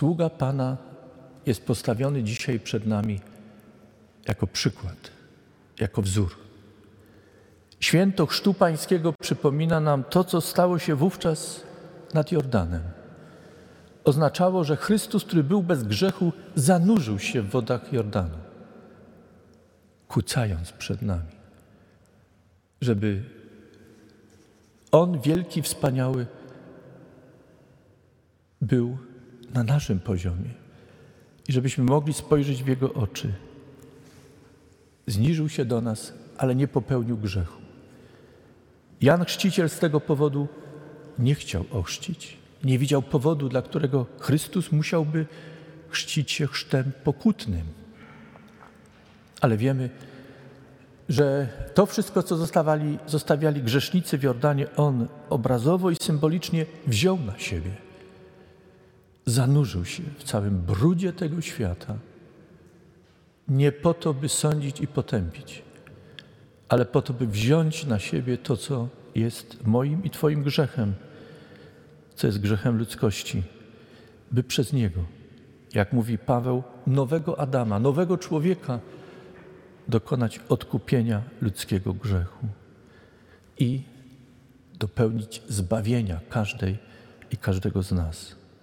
Sługa Pana jest postawiony dzisiaj przed nami jako przykład, jako wzór. Święto Chrztu Pańskiego przypomina nam to, co stało się wówczas nad Jordanem. Oznaczało, że Chrystus, który był bez grzechu, zanurzył się w wodach Jordanu, kucając przed nami, żeby On, wielki, wspaniały, był na naszym poziomie i żebyśmy mogli spojrzeć w Jego oczy. Zniżył się do nas, ale nie popełnił grzechu. Jan Chrzciciel z tego powodu nie chciał ochrzcić. Nie widział powodu, dla którego Chrystus musiałby chrzcić się chrztem pokutnym. Ale wiemy, że to wszystko, co zostawali, zostawiali grzesznicy w Jordanie, On obrazowo i symbolicznie wziął na siebie. Zanurzył się w całym brudzie tego świata. Nie po to, by sądzić i potępić, ale po to, by wziąć na siebie to, co jest moim i Twoim grzechem, co jest grzechem ludzkości, by przez Niego, jak mówi Paweł, nowego Adama, nowego człowieka dokonać odkupienia ludzkiego grzechu i dopełnić zbawienia każdej i każdego z nas.